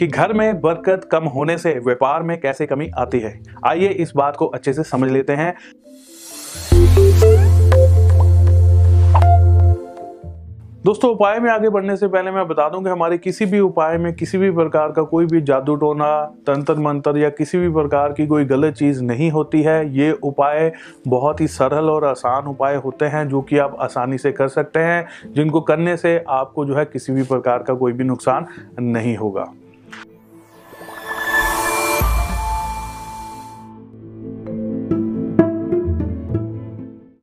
कि घर में बरकत कम होने से व्यापार में कैसे कमी आती है? आइए इस बात को अच्छे से समझ लेते हैं। दोस्तों, उपाय में आगे बढ़ने से पहले मैं बता दूँ कि हमारे किसी भी उपाय में किसी भी प्रकार का कोई भी जादू टोना, तंत्र मंत्र या किसी भी प्रकार की कोई गलत चीज़ नहीं होती है। ये उपाय बहुत ही सरल और आसान उपाय होते हैं जो कि आप आसानी से कर सकते हैं, जिनको करने से आपको जो है किसी भी प्रकार का कोई भी नुकसान नहीं होगा।